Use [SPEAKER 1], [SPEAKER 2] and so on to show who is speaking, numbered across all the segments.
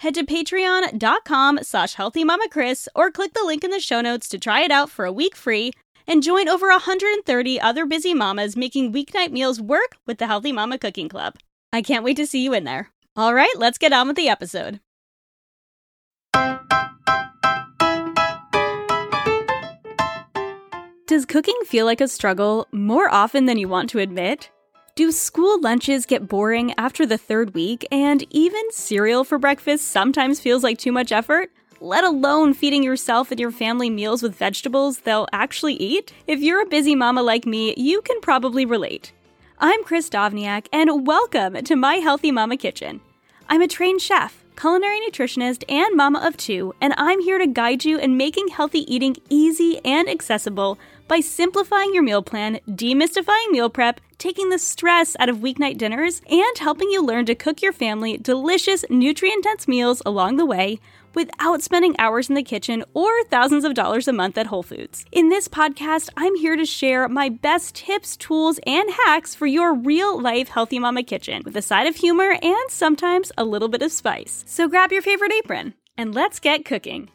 [SPEAKER 1] head to patreon.com slash healthymamakris or click the link in the show notes to try it out for a week free and join over 130 other busy mamas making weeknight meals work with the Healthy Mama Cooking Club. I can't wait to see you in there. All right, let's get on with the episode. Does cooking feel like a struggle more often than you want to admit? Do school lunches get boring after the third week, and even cereal for breakfast sometimes feels like too much effort? Let alone feeding yourself and your family meals with vegetables they'll actually eat? If you're a busy mama like me, you can probably relate. I'm Kris Dovniak, and welcome to my Healthy Mama Kitchen. I'm a trained chef, culinary nutritionist, and mama of two, and I'm here to guide you in making healthy eating easy and accessible by simplifying your meal plan, demystifying meal prep, taking the stress out of weeknight dinners, and helping you learn to cook your family delicious, nutrient dense meals along the way without spending hours in the kitchen or thousands of dollars a month at Whole Foods. In this podcast, I'm here to share my best tips, tools, and hacks for your real life healthy mama kitchen with a side of humor and sometimes a little bit of spice. So grab your favorite apron and let's get cooking.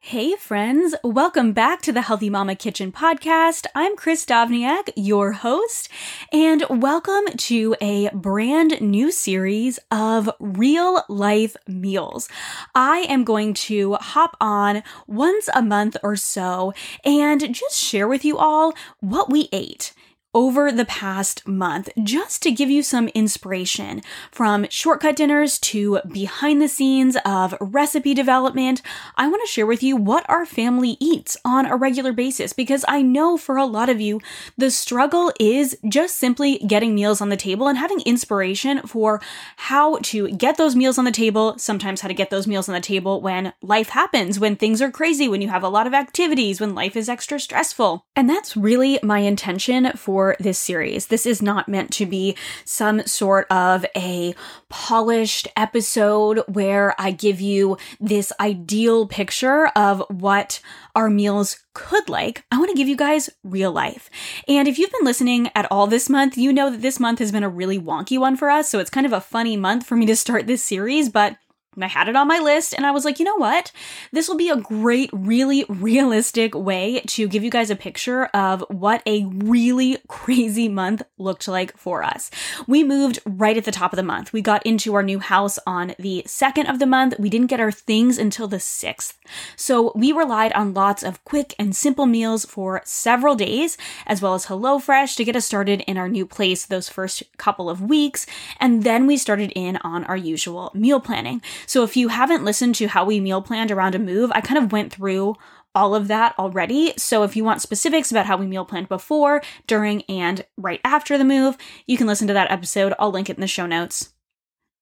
[SPEAKER 1] Hey, friends, welcome back to the Healthy Mama Kitchen podcast. I'm Kris Dovniak, your host, and welcome to a brand new series of real life meals. I am going to hop on once a month or so and just share with you all what we ate over the past month just to give you some inspiration from shortcut dinners to behind the scenes of recipe development. I want to share with you what our family eats on a regular basis because I know for a lot of you, the struggle is just simply getting meals on the table and having inspiration for how to get those meals on the table, sometimes how to get those meals on the table when life happens, when things are crazy, when you have a lot of activities, when life is extra stressful. And that's really my intention for this series. This is not meant to be some sort of a polished episode where I give you this ideal picture of what our meals could like. I want to give you guys real life. And if you've been listening at all this month, you know that this month has been a really wonky one for us. So it's kind of a funny month for me to start this series, but and I had it on my list and I was like, you know what? This will be a great, really realistic way to give you guys a picture of what a really crazy month looked like for us. We moved right at the top of the month. We got into our new house on the second of the month. We didn't get our things until the sixth. So we relied on lots of quick and simple meals for several days, as well as HelloFresh to get us started in our new place those first couple of weeks. And then we started in on our usual meal planning. So if you haven't listened to how we meal planned around a move, I kind of went through all of that already. So if you want specifics about how we meal planned before, during, and right after the move, you can listen to that episode. I'll link it in the show notes.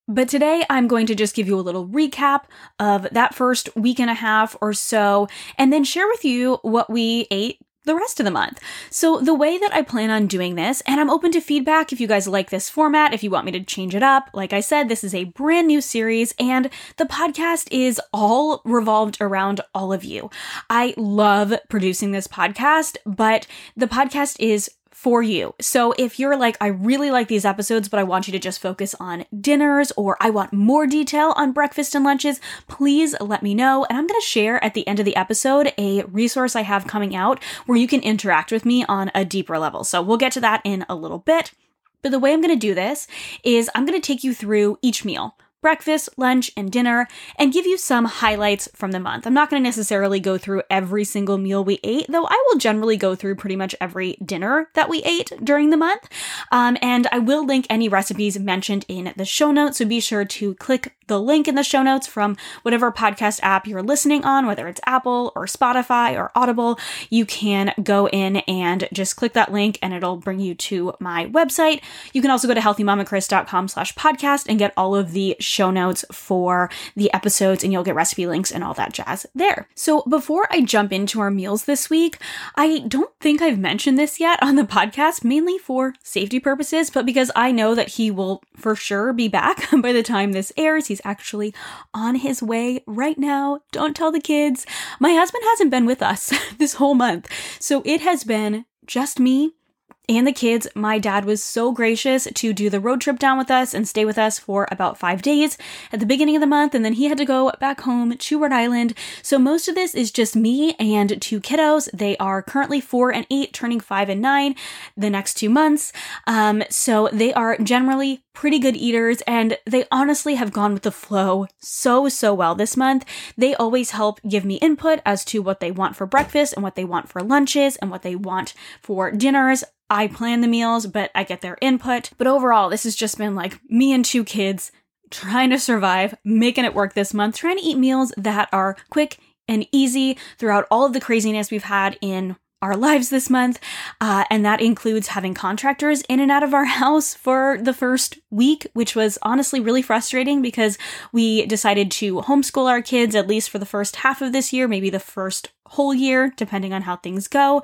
[SPEAKER 1] But today I'm going to just give you a little recap of that first week and a half or so, and then share with you what we ate the rest of the month. So, the way that I plan on doing this, and I'm open to feedback if you guys like this format, if you want me to change it up. Like I said, this is a brand new series, and the podcast is all revolved around all of you. I love producing this podcast, but the podcast is for you. So if you're like, I really like these episodes, but I want you to just focus on dinners or I want more detail on breakfast and lunches, please let me know. And I'm going to share at the end of the episode a resource I have coming out where you can interact with me on a deeper level. So we'll get to that in a little bit. But the way I'm going to do this is I'm going to take you through each meal breakfast, lunch, and dinner and give you some highlights from the month. I'm not going to necessarily go through every single meal we ate, though I will generally go through pretty much every dinner that we ate during the month. Um, and I will link any recipes mentioned in the show notes, so be sure to click the link in the show notes from whatever podcast app you're listening on, whether it's Apple or Spotify or Audible. You can go in and just click that link and it'll bring you to my website. You can also go to healthymamakris.com slash podcast and get all of the notes for the episodes and you'll get recipe links and all that jazz there. So before I jump into our meals this week, I don't think I've mentioned this yet on the podcast, mainly for safety purposes, but because I know that he will for sure be back by the time this airs. He's actually on his way right now. Don't tell the kids. My husband hasn't been with us this whole month, so it has been just me and the kids. My dad was so gracious to do the road trip down with us and stay with us for about five days at the beginning of the month, and then he had to go back home to Rhode Island. So most of this is just me and two kiddos. They are currently four and eight, turning five and nine the next two months. Um, so they are generally pretty good eaters, and they honestly have gone with the flow so, so well this month. They always help give me input as to what they want for breakfast and what they want for lunches and what they want for dinners. I plan the meals, but I get their input. But overall, this has just been like me and two kids trying to survive, making it work this month, trying to eat meals that are quick and easy throughout all of the craziness we've had in our lives this month. Uh, and that includes having contractors in and out of our house for the first week, which was honestly really frustrating because we decided to homeschool our kids at least for the first half of this year, maybe the first whole year, depending on how things go.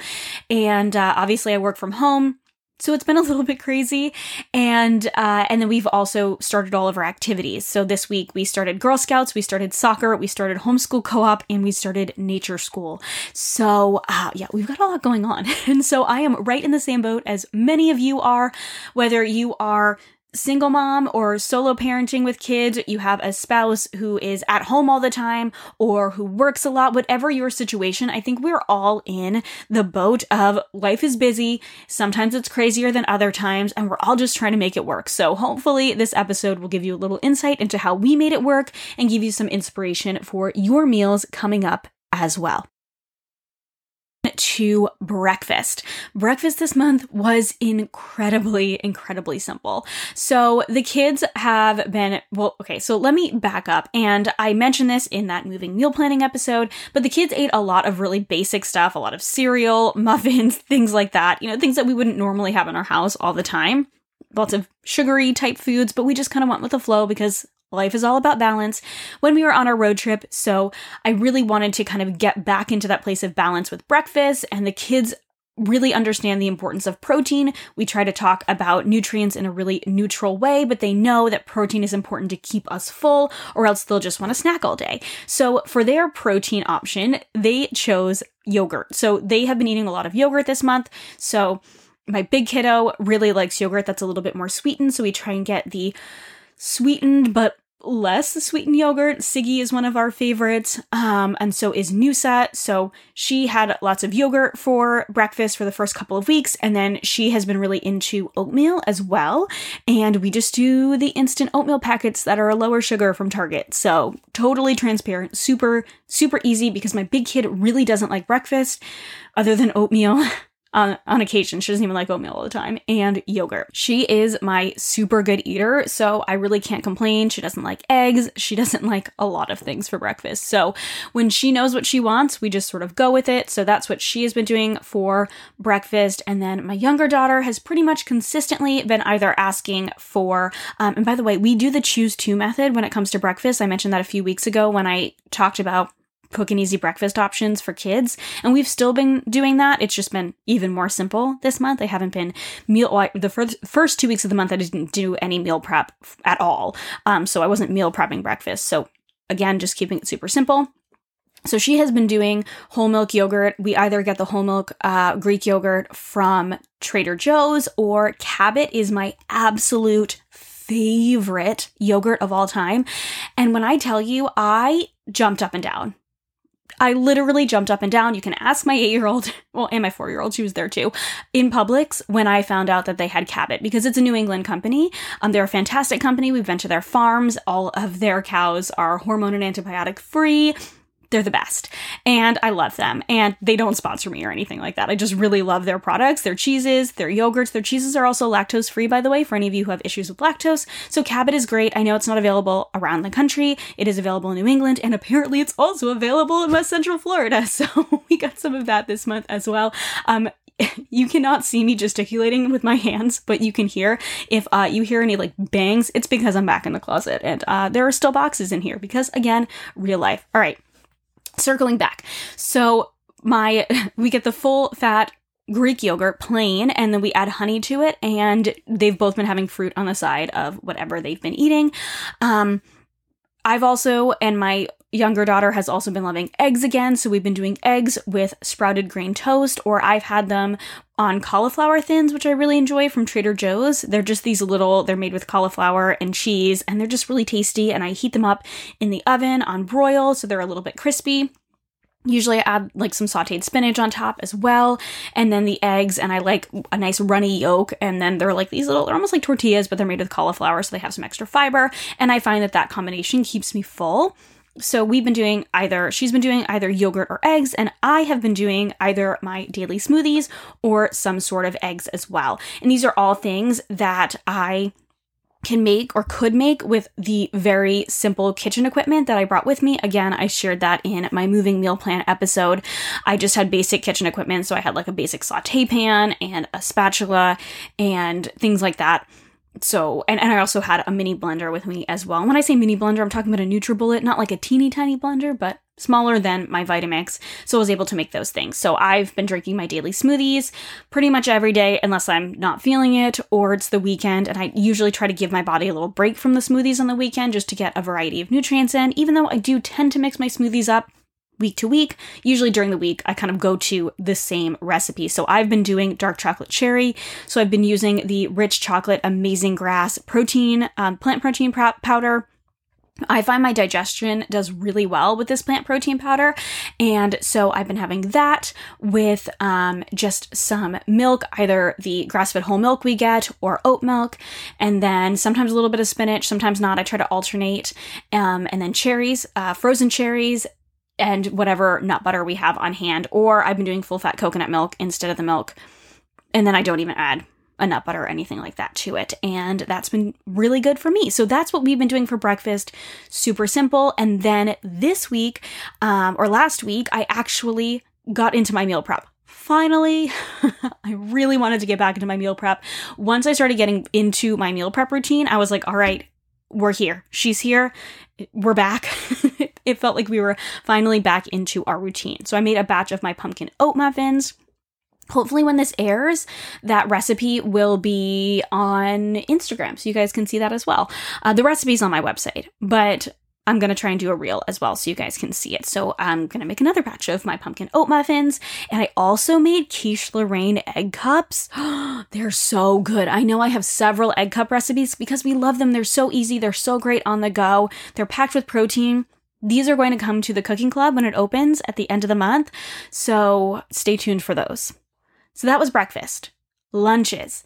[SPEAKER 1] And uh, obviously, I work from home. So it's been a little bit crazy, and uh, and then we've also started all of our activities. So this week we started Girl Scouts, we started soccer, we started homeschool co-op, and we started nature school. So uh, yeah, we've got a lot going on, and so I am right in the same boat as many of you are. Whether you are single mom or solo parenting with kids, you have a spouse who is at home all the time or who works a lot, whatever your situation, I think we're all in the boat of life is busy. Sometimes it's crazier than other times, and we're all just trying to make it work. So hopefully, this episode will give you a little insight into how we made it work and give you some inspiration for your meals coming up as well to breakfast. Breakfast this month was incredibly, incredibly simple. So the kids have been, well, okay, so let me back up. And I mentioned this in that moving meal planning episode, but the kids ate a lot of really basic stuff, a lot of cereal, muffins, things like that, you know, things that we wouldn't normally have in our house all the time lots of sugary type foods, but we just kind of went with the flow because Life is all about balance when we were on our road trip. So I really wanted to kind of get back into that place of balance with breakfast, and the kids really understand the importance of protein. We try to talk about nutrients in a really neutral way, but they know that protein is important to keep us full, or else they'll just want to snack all day. So for their protein option, they chose yogurt. So they have been eating a lot of yogurt this month. So my big kiddo really likes yogurt that's a little bit more sweetened. So we try and get the sweetened but less sweetened yogurt. Siggi is one of our favorites, um, and so is Noosa. So she had lots of yogurt for breakfast for the first couple of weeks, and then she has been really into oatmeal as well. And we just do the instant oatmeal packets that are lower sugar from Target. So totally transparent, super, super easy because my big kid really doesn't like breakfast other than oatmeal. on, on occasion. She doesn't even like oatmeal all the time, and yogurt. She is my super good eater, so I really can't complain. She doesn't like eggs. She doesn't like a lot of things for breakfast. So when she knows what she wants, we just sort of go with it. So that's what she has been doing for breakfast. And then my younger daughter has pretty much consistently been either asking for, um, and by the way, we do the choose two method when it comes to breakfast. I mentioned that a few weeks ago when I talked about quick and easy breakfast options for kids. And we've still been doing that. It's just been even more simple this month. I haven't been meal, well, the first, first two weeks of the month, I didn't do any meal prep at all. Um, so I wasn't meal prepping breakfast. So again, just keeping it super simple. So she has been doing whole milk yogurt. We either get the whole milk uh, Greek yogurt from Trader Joe's or Cabot is my absolute favorite yogurt of all time. And when I tell you, I jumped up and down I literally jumped up and down. You can ask my eight year old, well, and my four year old, she was there too, in Publix when I found out that they had Cabot because it's a New England company. Um, they're a fantastic company. We've been to their farms. All of their cows are hormone and antibiotic free they're the best and I love them. And they don't sponsor me or anything like that. I just really love their products, their cheeses, their yogurts. Their cheeses are also lactose free, by the way, for any of you who have issues with lactose. So Cabot is great. I know it's not available around the country. It is available in New England, and apparently it's also available in West Central Florida. So we got some of that this month as well. Um, you cannot see me gesticulating with my hands, but you can hear. If uh, you hear any like bangs, it's because I'm back in the closet and uh, there are still boxes in here because, again, real life. All right circling back. So my we get the full fat Greek yogurt plain, and then we add honey to it, and they've both been having fruit on the side of whatever they've been eating. Um, I've also, and my younger daughter has also been loving eggs again, so we've been doing eggs with sprouted grain toast, or I've had them on cauliflower thins, which I really enjoy from Trader Joe's. They're just these little, they're made with cauliflower and cheese, and they're just really tasty, and I heat them up in the oven on broil, so they're a little bit crispy. Usually I add like some sauteed spinach on top as well, and then the eggs, and I like a nice runny yolk, and then they're like these little, they're almost like tortillas, but they're made with cauliflower, so they have some extra fiber, and I find that that combination keeps me full. So we've been doing either, she's been doing either yogurt or eggs, and I have been doing either my daily smoothies or some sort of eggs as well. And these are all things that I can make or could make with the very simple kitchen equipment that I brought with me. Again, I shared that in my moving meal plan episode. I just had basic kitchen equipment, so I had like a basic saute pan and a spatula and things like that. So, and, and I also had a mini blender with me as well. when I say mini blender, I'm talking about a NutriBullet, not like a teeny tiny blender, but smaller than my Vitamix, so I was able to make those things. So I've been drinking my daily smoothies pretty much every day unless I'm not feeling it or it's the weekend and I usually try to give my body a little break from the smoothies on the weekend just to get a variety of nutrients in. Even though I do tend to mix my smoothies up week to week. Usually during the week, I kind of go to the same recipe. So I've been doing dark chocolate cherry. So I've been using the rich chocolate amazing grass protein, um, plant protein powder I find my digestion does really well with this plant protein powder. And so I've been having that with um, just some milk, either the grass fed whole milk we get or oat milk, and then sometimes a little bit of spinach, sometimes not. I try to alternate. Um, and then cherries, uh, frozen cherries, and whatever nut butter we have on hand. Or I've been doing full fat coconut milk instead of the milk. And then I don't even add a nut butter or anything like that to it. And that's been really good for me. So that's what we've been doing for breakfast. Super simple. And then this week, um, or last week, I actually got into my meal prep. Finally, I really wanted to get back into my meal prep. Once I started getting into my meal prep routine, I was like, all right, we're here. She's here. We're back. it felt like we were finally back into our routine. So I made a batch of my pumpkin oat muffins hopefully when this airs that recipe will be on instagram so you guys can see that as well uh, the recipe's on my website but I'm going to try and do a reel as well so you guys can see it. So I'm going to make another batch of my pumpkin oat muffins. And I also made quiche Lorraine egg cups. they're so good. I know I have several egg cup recipes because we love them. They're so easy. They're so great on the go. They're packed with protein. These are going to come to the cooking club when it opens at the end of the month. So stay tuned for those. So that was breakfast. Lunches.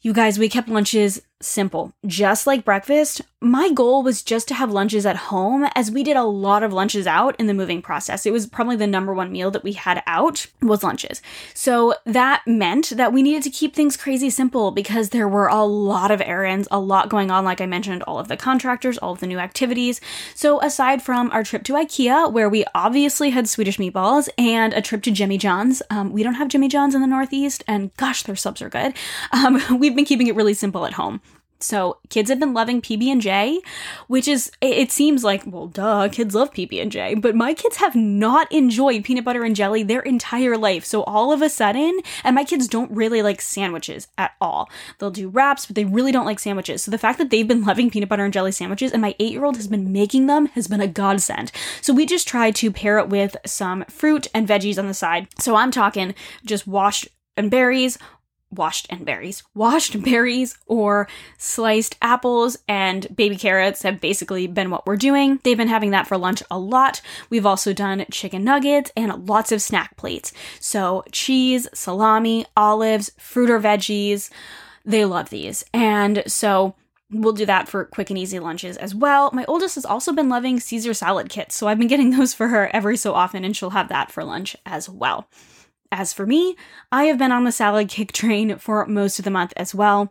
[SPEAKER 1] You guys, we kept lunches simple. Just like breakfast, my goal was just to have lunches at home as we did a lot of lunches out in the moving process. It was probably the number one meal that we had out was lunches. So that meant that we needed to keep things crazy simple because there were a lot of errands, a lot going on like I mentioned, all of the contractors, all of the new activities. So aside from our trip to IKEA where we obviously had Swedish meatballs and a trip to Jimmy John's, um, we don't have Jimmy John's in the Northeast and gosh, their subs are good. Um, we've been keeping it really simple at home. So kids have been loving PB and J, which is it seems like well, duh, kids love PB and J, but my kids have not enjoyed peanut butter and jelly their entire life. So all of a sudden, and my kids don't really like sandwiches at all. They'll do wraps, but they really don't like sandwiches. So the fact that they've been loving peanut butter and jelly sandwiches, and my eight year old has been making them, has been a godsend. So we just try to pair it with some fruit and veggies on the side. So I'm talking just washed and berries, washed and berries. Washed berries or sliced apples and baby carrots have basically been what we're doing. They've been having that for lunch a lot. We've also done chicken nuggets and lots of snack plates. So cheese, salami, olives, fruit or veggies. They love these. And so we'll do that for quick and easy lunches as well. My oldest has also been loving Caesar salad kits, so I've been getting those for her every so often, and she'll have that for lunch as well. As for me, I have been on the salad kick train for most of the month as well.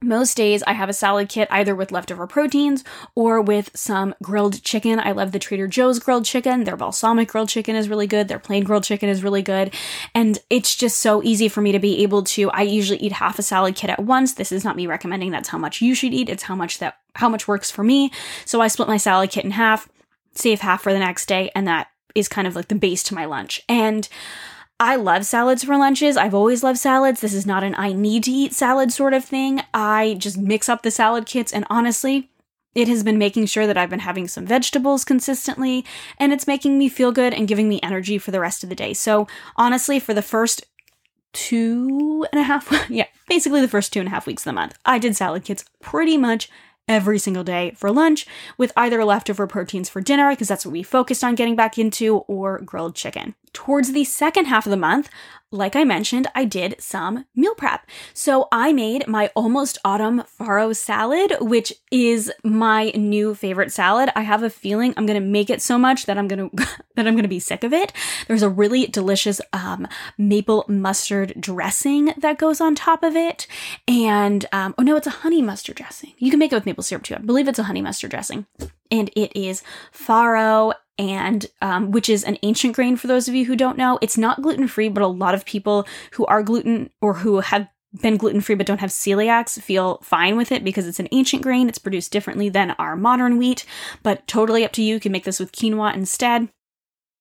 [SPEAKER 1] Most days I have a salad kit either with leftover proteins or with some grilled chicken. I love the Trader Joe's grilled chicken. Their balsamic grilled chicken is really good. Their plain grilled chicken is really good. And it's just so easy for me to be able to I usually eat half a salad kit at once. This is not me recommending that's how much you should eat. It's how much that how much works for me. So I split my salad kit in half, save half for the next day, and that is kind of like the base to my lunch. And I love salads for lunches. I've always loved salads. This is not an I need to eat salad sort of thing. I just mix up the salad kits, and honestly, it has been making sure that I've been having some vegetables consistently, and it's making me feel good and giving me energy for the rest of the day. So, honestly, for the first two and a half, yeah, basically the first two and a half weeks of the month, I did salad kits pretty much every single day for lunch with either leftover proteins for dinner, because that's what we focused on getting back into, or grilled chicken. Towards the second half of the month, like I mentioned, I did some meal prep. So I made my almost autumn farro salad, which is my new favorite salad. I have a feeling I'm gonna make it so much that I'm gonna that I'm gonna be sick of it. There's a really delicious um, maple mustard dressing that goes on top of it, and um, oh no, it's a honey mustard dressing. You can make it with maple syrup too. I believe it's a honey mustard dressing, and it is farro and um, which is an ancient grain for those of you who don't know. It's not gluten free, but a lot of people who are gluten or who have been gluten free but don't have celiacs feel fine with it because it's an ancient grain. It's produced differently than our modern wheat, but totally up to you. You can make this with quinoa instead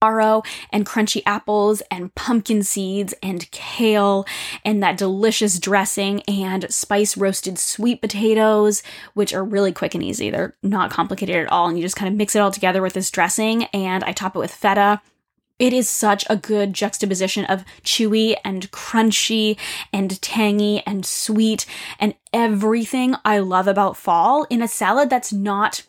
[SPEAKER 1] farro and crunchy apples and pumpkin seeds and kale and that delicious dressing and spice roasted sweet potatoes, which are really quick and easy. They're not complicated at all. And you just kind of mix it all together with this dressing and I top it with feta. It is such a good juxtaposition of chewy and crunchy and tangy and sweet and everything I love about fall in a salad that's not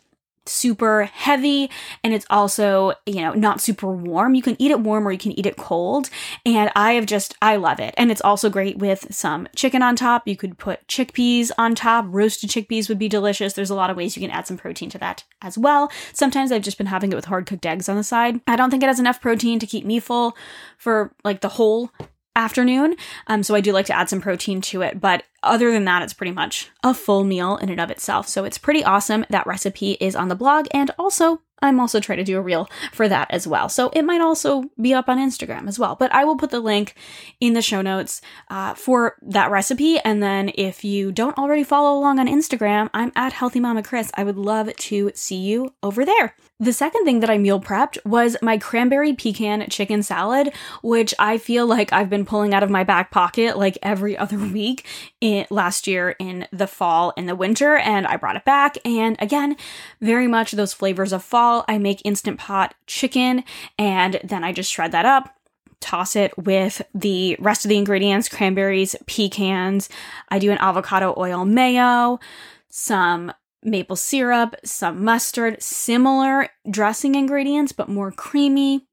[SPEAKER 1] super heavy and it's also, you know, not super warm. You can eat it warm or you can eat it cold. And I have just, I love it. And it's also great with some chicken on top. You could put chickpeas on top. Roasted chickpeas would be delicious. There's a lot of ways you can add some protein to that as well. Sometimes I've just been having it with hard cooked eggs on the side. I don't think it has enough protein to keep me full for like the whole afternoon. Um, so I do like to add some protein to it, but other than that, it's pretty much a full meal in and of itself. So it's pretty awesome. That recipe is on the blog and also I'm also trying to do a reel for that as well. So it might also be up on Instagram as well. But I will put the link in the show notes uh, for that recipe. And then if you don't already follow along on Instagram, I'm at Healthy Mama Kris. I would love to see you over there. The second thing that I meal prepped was my cranberry pecan chicken salad, which I feel like I've been pulling out of my back pocket like every other week in, last year in the fall and the winter. And I brought it back. And again, very much those flavors of fall. I make instant pot chicken and then I just shred that up toss it with the rest of the ingredients cranberries, pecans. I do an avocado oil mayo, some maple syrup, some mustard, similar dressing ingredients, but more creamy.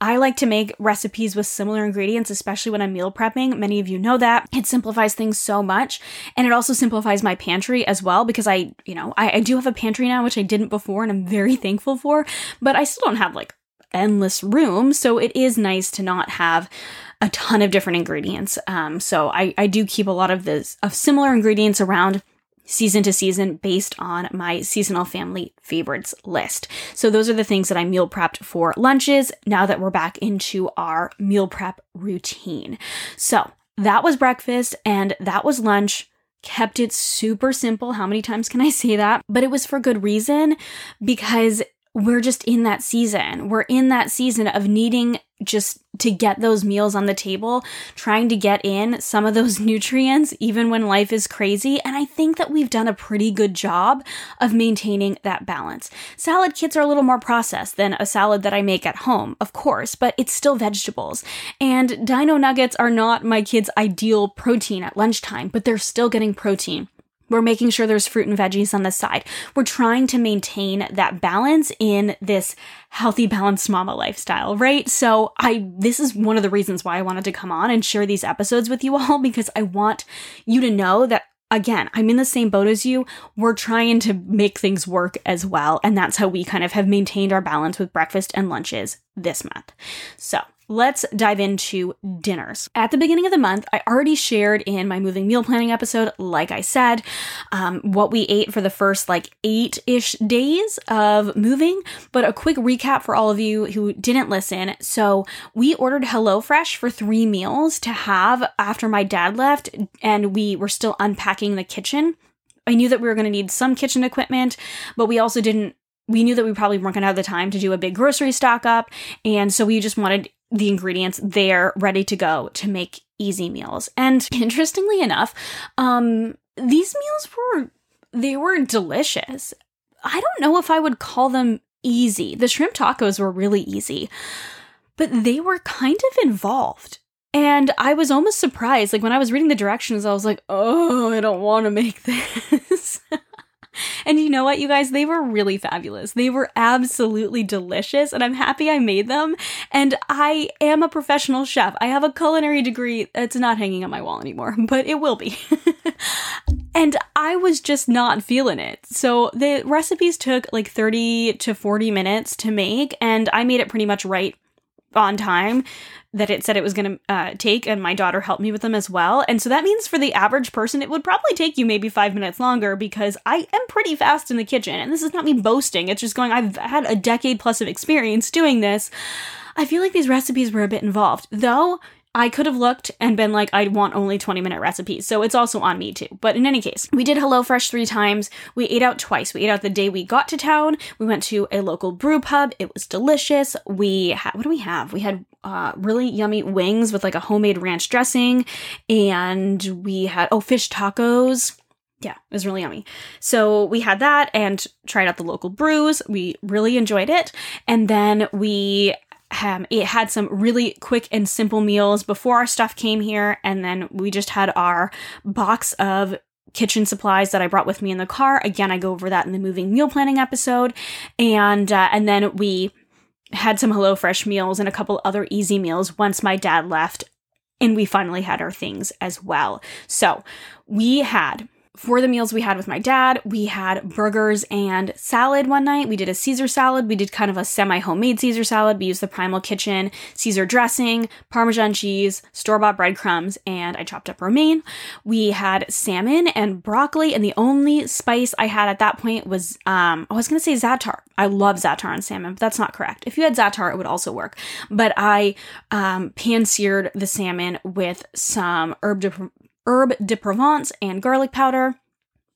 [SPEAKER 1] I like to make recipes with similar ingredients, especially when I'm meal prepping. Many of you know that. It simplifies things so much. And it also simplifies my pantry as well because I, you know, I, I do have a pantry now, which I didn't before and I'm very thankful for, but I still don't have like endless room. So it is nice to not have a ton of different ingredients. Um, so I, I do keep a lot of this of similar ingredients around season to season based on my seasonal family favorites list. So those are the things that I meal prepped for lunches now that we're back into our meal prep routine. So that was breakfast and that was lunch. Kept it super simple. How many times can I say that? But it was for good reason because we're just in that season. We're in that season of needing just to get those meals on the table, trying to get in some of those nutrients, even when life is crazy. And I think that we've done a pretty good job of maintaining that balance. Salad kits are a little more processed than a salad that I make at home, of course, but it's still vegetables. And dino nuggets are not my kids' ideal protein at lunchtime, but they're still getting protein. We're making sure there's fruit and veggies on the side. We're trying to maintain that balance in this healthy, balanced mama lifestyle, right? So I, this is one of the reasons why I wanted to come on and share these episodes with you all because I want you to know that again, I'm in the same boat as you. We're trying to make things work as well. And that's how we kind of have maintained our balance with breakfast and lunches this month. So let's dive into dinners. At the beginning of the month, I already shared in my moving meal planning episode, like I said, um, what we ate for the first like eight ish days of moving. But a quick recap for all of you who didn't listen. So we ordered HelloFresh for three meals to have after my dad left, and we were still unpacking the kitchen. I knew that we were going to need some kitchen equipment, but we also didn't we knew that we probably weren't going to have the time to do a big grocery stock up. And so we just wanted the ingredients there ready to go to make easy meals. And interestingly enough, um, these meals were they were delicious. I don't know if I would call them easy. The shrimp tacos were really easy, but they were kind of involved. And I was almost surprised. Like when I was reading the directions, I was like, oh, I don't want to make this. And you know what, you guys? They were really fabulous. They were absolutely delicious, and I'm happy I made them. And I am a professional chef. I have a culinary degree. It's not hanging on my wall anymore, but it will be. and I was just not feeling it. So the recipes took like 30 to 40 minutes to make, and I made it pretty much right on time that it said it was going to uh, take, and my daughter helped me with them as well. And so that means for the average person, it would probably take you maybe five minutes longer because I am pretty fast in the kitchen. And this is not me boasting, it's just going, I've had a decade plus of experience doing this. I feel like these recipes were a bit involved, though I could have looked and been like, I want only 20 minute recipes. So it's also on me too. But in any case, we did HelloFresh three times. We ate out twice. We ate out the day we got to town. We went to a local brew pub. It was delicious. We had, what do we have? We had uh, really yummy wings with like a homemade ranch dressing. And we had, oh, fish tacos. Yeah, it was really yummy. So we had that and tried out the local brews. We really enjoyed it. And then we um, it had some really quick and simple meals before our stuff came here, and then we just had our box of kitchen supplies that I brought with me in the car. Again, I go over that in the moving meal planning episode, and uh, and then we had some HelloFresh meals and a couple other easy meals once my dad left, and we finally had our things as well. So we had for the meals we had with my dad, we had burgers and salad one night. We did a Caesar salad. We did kind of a semi homemade Caesar salad. We used the Primal Kitchen Caesar dressing, Parmesan cheese, store bought breadcrumbs, and I chopped up romaine. We had salmon and broccoli, and the only spice I had at that point was, um, I was to say za'atar. I love za'atar on salmon, but that's not correct. If you had za'atar, it would also work. But I um, pan seared the salmon with some herb de herb de Provence and garlic powder.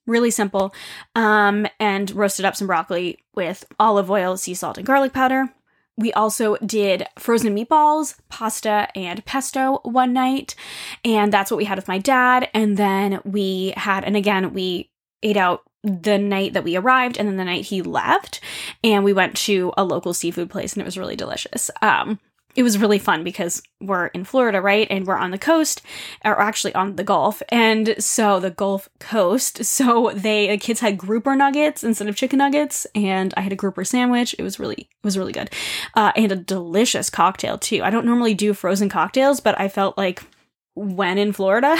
[SPEAKER 1] Really simple. Um, and roasted up some broccoli with olive oil, sea salt, and garlic powder. We also did frozen meatballs, pasta, and pesto one night. And that's what we had with my dad. And then we had, and again, we ate out the night that we arrived and then the night he left. And we went to a local seafood place and it was really delicious. Um, it was really fun because we're in Florida, right? And we're on the coast, or actually on the Gulf. And so the Gulf Coast. So they the kids had grouper nuggets instead of chicken nuggets, and I had a grouper sandwich. It was really it was really good, uh, and a delicious cocktail too. I don't normally do frozen cocktails, but I felt like when in Florida,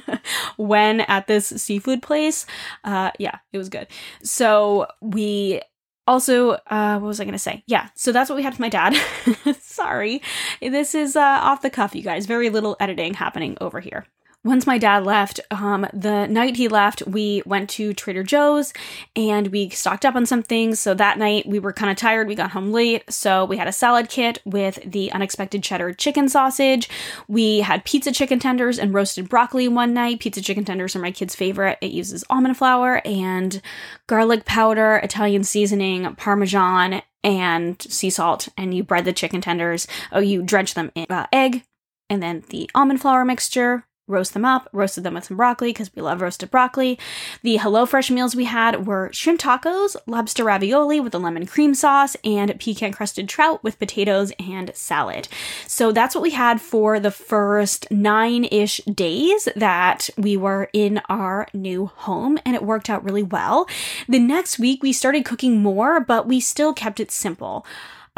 [SPEAKER 1] when at this seafood place, uh, yeah, it was good. So we also, uh, what was I going to say? Yeah, so that's what we had with my dad. Sorry. This is uh, off the cuff, you guys. Very little editing happening over here once my dad left, um, the night he left, we went to Trader Joe's and we stocked up on some things. So that night we were kind of tired. We got home late. So we had a salad kit with the unexpected cheddar chicken sausage. We had pizza chicken tenders and roasted broccoli one night. Pizza chicken tenders are my kid's favorite. It uses almond flour and garlic powder, Italian seasoning, parmesan, and sea salt, and you bread the chicken tenders. Oh, you dredge them in uh, egg, and then the almond flour mixture, roast them up, roasted them with some broccoli because we love roasted broccoli. The HelloFresh meals we had were shrimp tacos, lobster ravioli with a lemon cream sauce, and pecan crusted trout with potatoes and salad. So that's what we had for the first nine ish days that we were in our new home, and it worked out really well. The next week, we started cooking more, but we still kept it simple.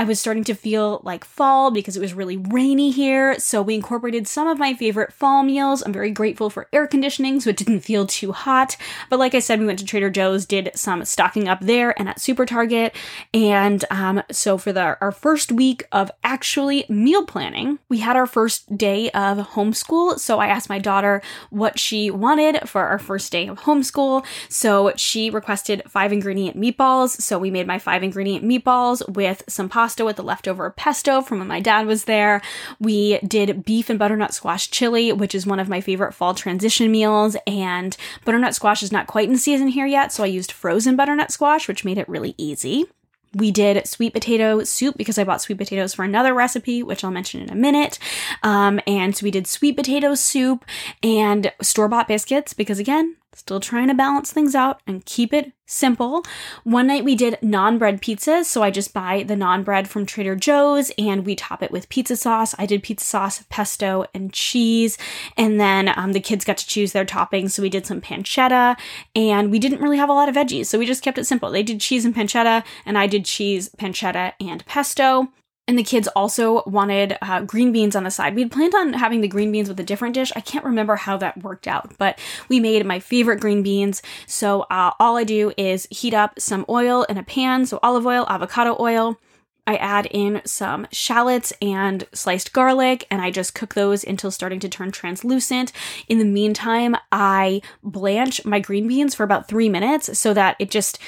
[SPEAKER 1] I was starting to feel like fall because it was really rainy here, so we incorporated some of my favorite fall meals. I'm very grateful for air conditioning, so it didn't feel too hot. But like I said, we went to Trader Joe's, did some stocking up there and at Super Target. And um, so for the, our first week of actually meal planning, we had our first day of homeschool. So I asked my daughter what she wanted for our first day of homeschool. So she requested five ingredient meatballs. So we made my five ingredient meatballs with some pasta pasta with the leftover pesto from when my dad was there. We did beef and butternut squash chili, which is one of my favorite fall transition meals. And butternut squash is not quite in season here yet, so I used frozen butternut squash, which made it really easy. We did sweet potato soup because I bought sweet potatoes for another recipe, which I'll mention in a minute. Um, and so we did sweet potato soup and store bought biscuits because, again, Still trying to balance things out and keep it simple. One night we did naan bread pizzas, so I just buy the naan bread from Trader Joe's and we top it with pizza sauce. I did pizza sauce, pesto, and cheese. And then um, the kids got to choose their toppings, so we did some pancetta and we didn't really have a lot of veggies, so we just kept it simple. They did cheese and pancetta, and I did cheese, pancetta, and pesto. And the kids also wanted uh, green beans on the side. We'd planned on having the green beans with a different dish. I can't remember how that worked out, but we made my favorite green beans. So uh, all I do is heat up some oil in a pan, so olive oil, avocado oil. I add in some shallots and sliced garlic, and I just cook those until starting to turn translucent. In the meantime, I blanch my green beans for about three minutes so that it just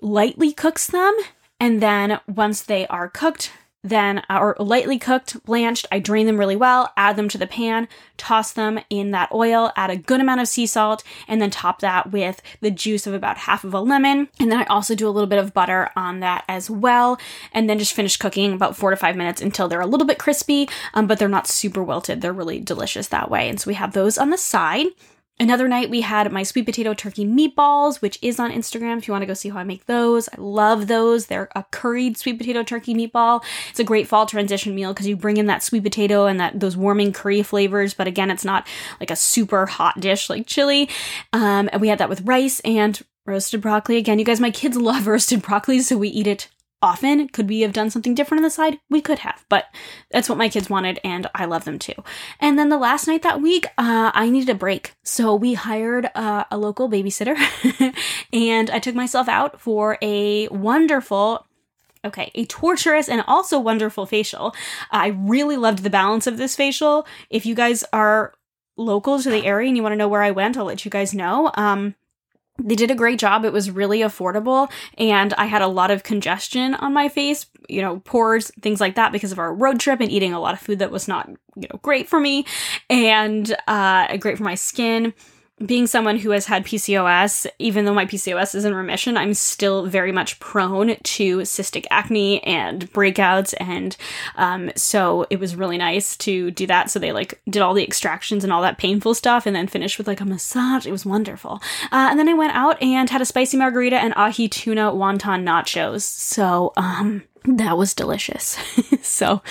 [SPEAKER 1] lightly cooks them. And then once they are cooked, then or lightly cooked, blanched, I drain them really well, add them to the pan, toss them in that oil, add a good amount of sea salt, and then top that with the juice of about half of a lemon. And then I also do a little bit of butter on that as well, and then just finish cooking about four to five minutes until they're a little bit crispy, um, but they're not super wilted. They're really delicious that way. And so we have those on the side. Another night we had my sweet potato turkey meatballs, which is on Instagram if you want to go see how I make those. I love those. They're a curried sweet potato turkey meatball. It's a great fall transition meal because you bring in that sweet potato and that those warming curry flavors, but again, it's not like a super hot dish like chili. Um, and we had that with rice and roasted broccoli. Again, you guys, my kids love roasted broccoli, so we eat it often. Could we have done something different on the side? We could have, but that's what my kids wanted, and I love them too. And then the last night that week, uh, I needed a break. So we hired uh, a local babysitter, and I took myself out for a wonderful Okay, a torturous and also wonderful facial. I really loved the balance of this facial. If you guys are local to the area and you want to know where I went, I'll let you guys know. Um, they did a great job. It was really affordable, and I had a lot of congestion on my face, you know, pores, things like that, because of our road trip and eating a lot of food that was not, you know, great for me and uh, great for my skin being someone who has had PCOS, even though my PCOS is in remission, I'm still very much prone to cystic acne and breakouts. And um, so it was really nice to do that. So they like did all the extractions and all that painful stuff and then finished with like a massage. It was wonderful. Uh, and then I went out and had a spicy margarita and ahi tuna wonton nachos. So, um, that was delicious. so,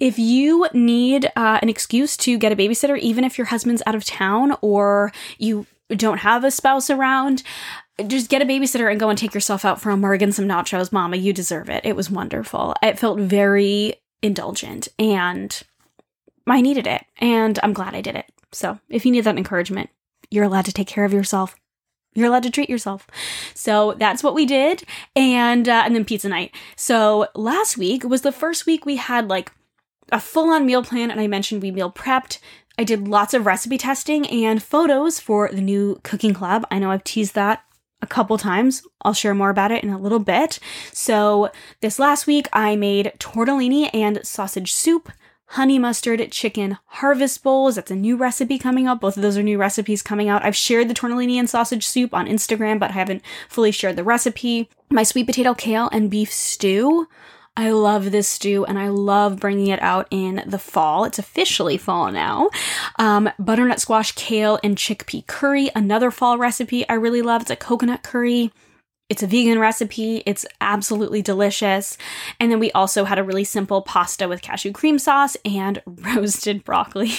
[SPEAKER 1] if you need uh, an excuse to get a babysitter, even if your husband's out of town or you don't have a spouse around, just get a babysitter and go and take yourself out for a mug and some nachos. Mama, you deserve it. It was wonderful. It felt very indulgent and I needed it. And I'm glad I did it. So, if you need that encouragement, you're allowed to take care of yourself you're allowed to treat yourself. So that's what we did, and uh, and then pizza night. So last week was the first week we had like a full on meal plan, and I mentioned we meal prepped. I did lots of recipe testing and photos for the new cooking club. I know I've teased that a couple times. I'll share more about it in a little bit. So this last week I made tortellini and sausage soup honey mustard chicken harvest bowls. That's a new recipe coming up. Both of those are new recipes coming out. I've shared the tortellini and sausage soup on Instagram, but I haven't fully shared the recipe. My sweet potato kale and beef stew. I love this stew and I love bringing it out in the fall. It's officially fall now. Um, butternut squash, kale, and chickpea curry, another fall recipe I really love. It's a coconut curry. It's a vegan recipe. It's absolutely delicious. And then we also had a really simple pasta with cashew cream sauce and roasted broccoli.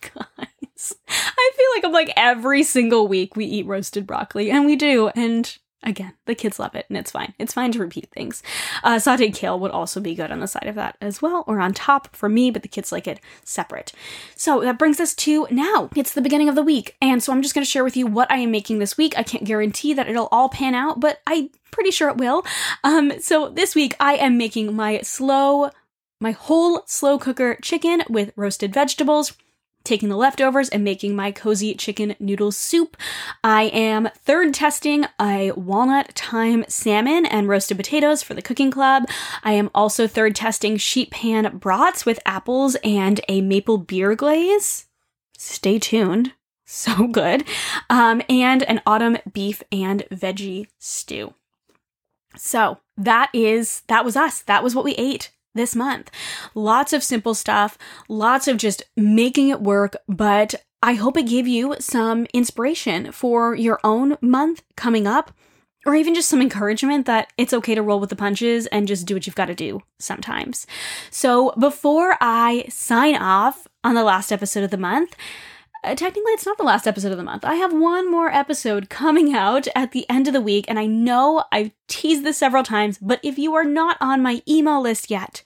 [SPEAKER 1] Guys, I feel like I'm like every single week we eat roasted broccoli, and we do. And Again, the kids love it and it's fine. It's fine to repeat things. Uh, sauteed kale would also be good on the side of that as well, or on top for me, but the kids like it separate. So that brings us to now. It's the beginning of the week. And so I'm just going to share with you what I am making this week. I can't guarantee that it'll all pan out, but I'm pretty sure it will. Um, so this week I am making my slow, my whole slow cooker chicken with roasted vegetables taking the leftovers and making my cozy chicken noodle soup. I am third testing a walnut thyme salmon and roasted potatoes for the cooking club. I am also third testing sheet pan brats with apples and a maple beer glaze. Stay tuned. So good. Um, and an autumn beef and veggie stew. So that is, that was us. That was what we ate this month. Lots of simple stuff, lots of just making it work, but I hope it gave you some inspiration for your own month coming up, or even just some encouragement that it's okay to roll with the punches and just do what you've got to do sometimes. So before I sign off on the last episode of the month, uh, technically, it's not the last episode of the month. I have one more episode coming out at the end of the week, and I know I've teased this several times, but if you are not on my email list yet,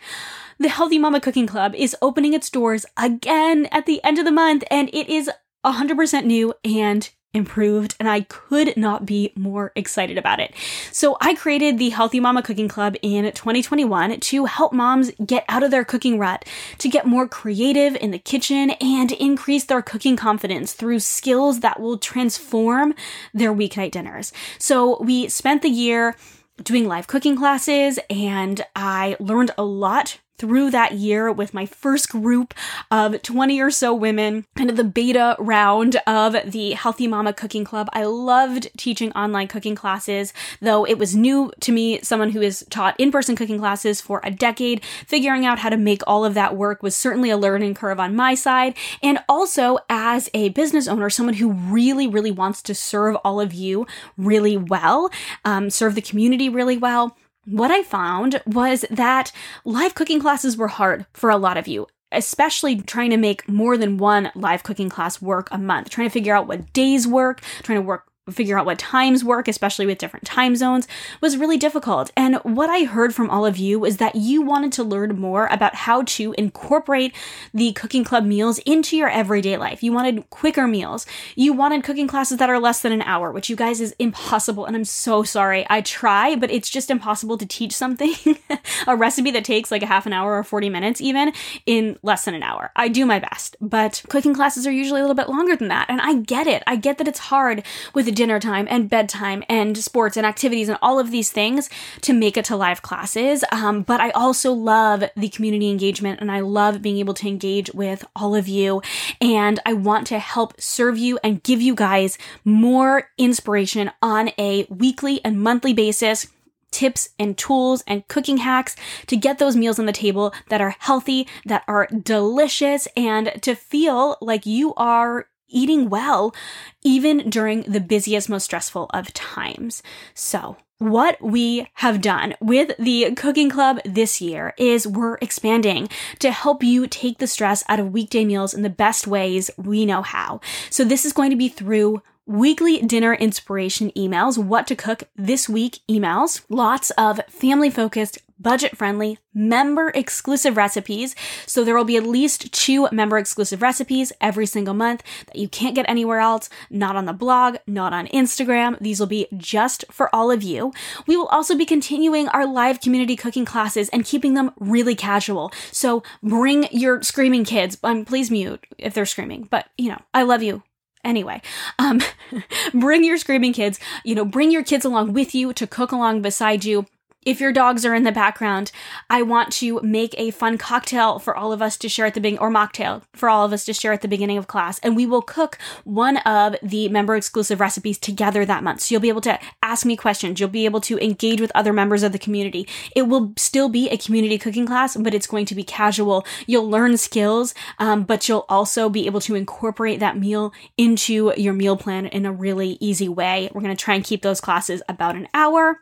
[SPEAKER 1] the Healthy Mama Cooking Club is opening its doors again at the end of the month, and it is 100% new and improved and I could not be more excited about it. So I created the Healthy Mama Cooking Club in 2021 to help moms get out of their cooking rut, to get more creative in the kitchen and increase their cooking confidence through skills that will transform their weeknight dinners. So we spent the year doing live cooking classes and I learned a lot through that year with my first group of 20 or so women, kind of the beta round of the Healthy Mama Cooking Club. I loved teaching online cooking classes, though it was new to me, someone who has taught in person cooking classes for a decade. Figuring out how to make all of that work was certainly a learning curve on my side. And also, as a business owner, someone who really, really wants to serve all of you really well, um, serve the community really well what I found was that live cooking classes were hard for a lot of you, especially trying to make more than one live cooking class work a month, trying to figure out what days work, trying to work figure out what times work, especially with different time zones, was really difficult. And what I heard from all of you is that you wanted to learn more about how to incorporate the cooking club meals into your everyday life. You wanted quicker meals. You wanted cooking classes that are less than an hour, which you guys is impossible. And I'm so sorry. I try, but it's just impossible to teach something, a recipe that takes like a half an hour or 40 minutes even, in less than an hour. I do my best, but cooking classes are usually a little bit longer than that. And I get it. I get that it's hard with dinner time and bedtime and sports and activities and all of these things to make it to live classes. Um, but I also love the community engagement and I love being able to engage with all of you. And I want to help serve you and give you guys more inspiration on a weekly and monthly basis tips and tools and cooking hacks to get those meals on the table that are healthy, that are delicious, and to feel like you are eating well, even during the busiest, most stressful of times. So, what we have done with the cooking club this year is we're expanding to help you take the stress out of weekday meals in the best ways we know how. So, this is going to be through weekly dinner inspiration emails, what to cook this week emails, lots of family focused budget friendly, member exclusive recipes. So there will be at least two member exclusive recipes every single month that you can't get anywhere else, not on the blog, not on Instagram. These will be just for all of you. We will also be continuing our live community cooking classes and keeping them really casual. So bring your screaming kids. Um, please mute if they're screaming, but you know, I love you. Anyway, um, bring your screaming kids, you know, bring your kids along with you to cook along beside you if your dogs are in the background, I want to make a fun cocktail for all of us to share at the beginning, or mocktail for all of us to share at the beginning of class. And we will cook one of the member exclusive recipes together that month. So you'll be able to ask me questions. You'll be able to engage with other members of the community. It will still be a community cooking class, but it's going to be casual. You'll learn skills, um, but you'll also be able to incorporate that meal into your meal plan in a really easy way. We're going to try and keep those classes about an hour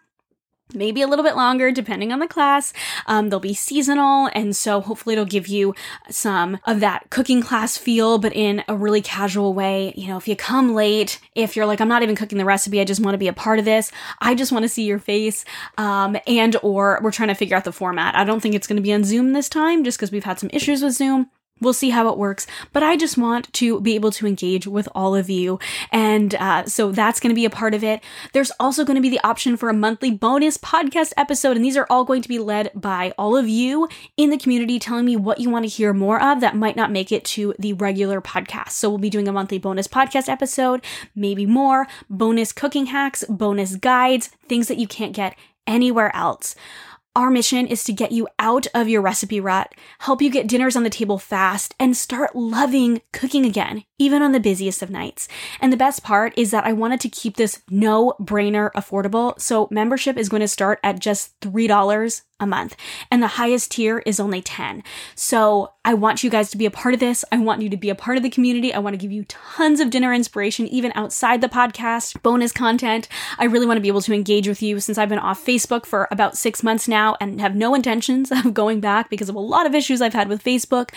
[SPEAKER 1] maybe a little bit longer depending on the class. Um, they'll be seasonal, and so hopefully it'll give you some of that cooking class feel, but in a really casual way. You know, if you come late, if you're like, I'm not even cooking the recipe, I just want to be a part of this. I just want to see your face. Um, and or we're trying to figure out the format. I don't think it's going to be on Zoom this time, just because we've had some issues with Zoom. We'll see how it works, but I just want to be able to engage with all of you. And uh, so that's going to be a part of it. There's also going to be the option for a monthly bonus podcast episode. And these are all going to be led by all of you in the community telling me what you want to hear more of that might not make it to the regular podcast. So we'll be doing a monthly bonus podcast episode, maybe more, bonus cooking hacks, bonus guides, things that you can't get anywhere else. Our mission is to get you out of your recipe rut, help you get dinners on the table fast, and start loving cooking again, even on the busiest of nights. And the best part is that I wanted to keep this no brainer affordable. So membership is going to start at just $3 a month and the highest tier is only 10. So I want you guys to be a part of this. I want you to be a part of the community. I want to give you tons of dinner inspiration, even outside the podcast, bonus content. I really want to be able to engage with you since I've been off Facebook for about six months now and have no intentions of going back because of a lot of issues I've had with Facebook.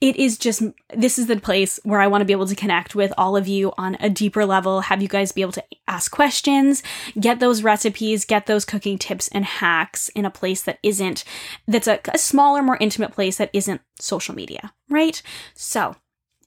[SPEAKER 1] It is just, this is the place where I want to be able to connect with all of you on a deeper level, have you guys be able to ask questions, get those recipes, get those cooking tips and hacks in a place that isn't, that's a, a smaller, more intimate place that isn't social media, right? So,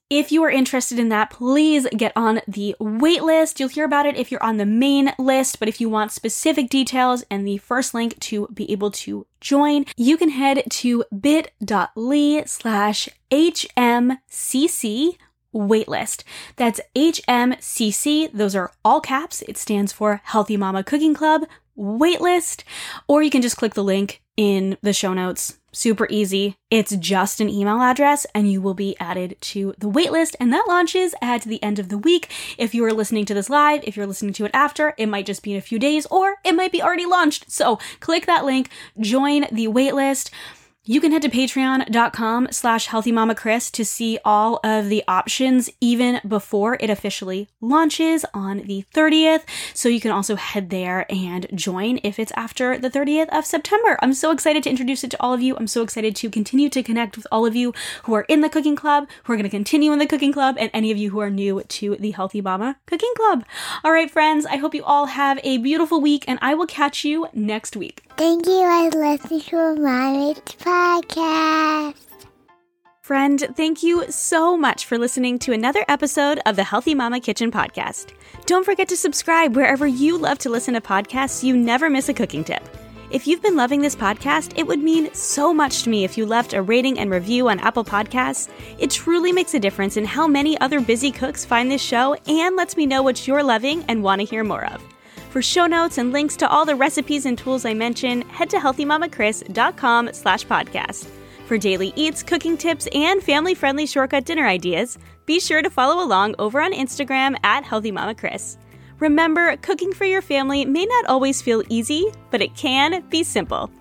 [SPEAKER 1] if you are interested in that, please get on the wait list. You'll hear about it if you're on the main list, but if you want specific details and the first link to be able to join, you can head to bit.ly slash HMCC waitlist. That's HMCC. Those are all caps. It stands for Healthy Mama Cooking Club waitlist, or you can just click the link in the show notes. Super easy. It's just an email address and you will be added to the waitlist and that launches at the end of the week. If you are listening to this live, if you're listening to it after, it might just be in a few days or it might be already launched. So click that link, join the waitlist. You can head to patreon.com slash healthymamakris to see all of the options even before it officially launches on the 30th. So you can also head there and join if it's after the 30th of September. I'm so excited to introduce it to all of you. I'm so excited to continue to connect with all of you who are in the cooking club, who are going to continue in the cooking club, and any of you who are new to the Healthy Mama Cooking Club. All right, friends, I hope you all have a beautiful week and I will catch you next week.
[SPEAKER 2] Thank you for listening to my podcast.
[SPEAKER 3] Friend, thank you so much for listening to another episode of the Healthy Mama Kitchen podcast. Don't forget to subscribe wherever you love to listen to podcasts so you never miss a cooking tip. If you've been loving this podcast, it would mean so much to me if you left a rating and review on Apple Podcasts. It truly makes a difference in how many other busy cooks find this show and lets me know what you're loving and want to hear more of. For show notes and links to all the recipes and tools I mention, head to healthymamakris.com slash podcast. For daily eats, cooking tips, and family-friendly shortcut dinner ideas, be sure to follow along over on Instagram at healthymamakris. Remember, cooking for your family may not always feel easy, but it can be simple.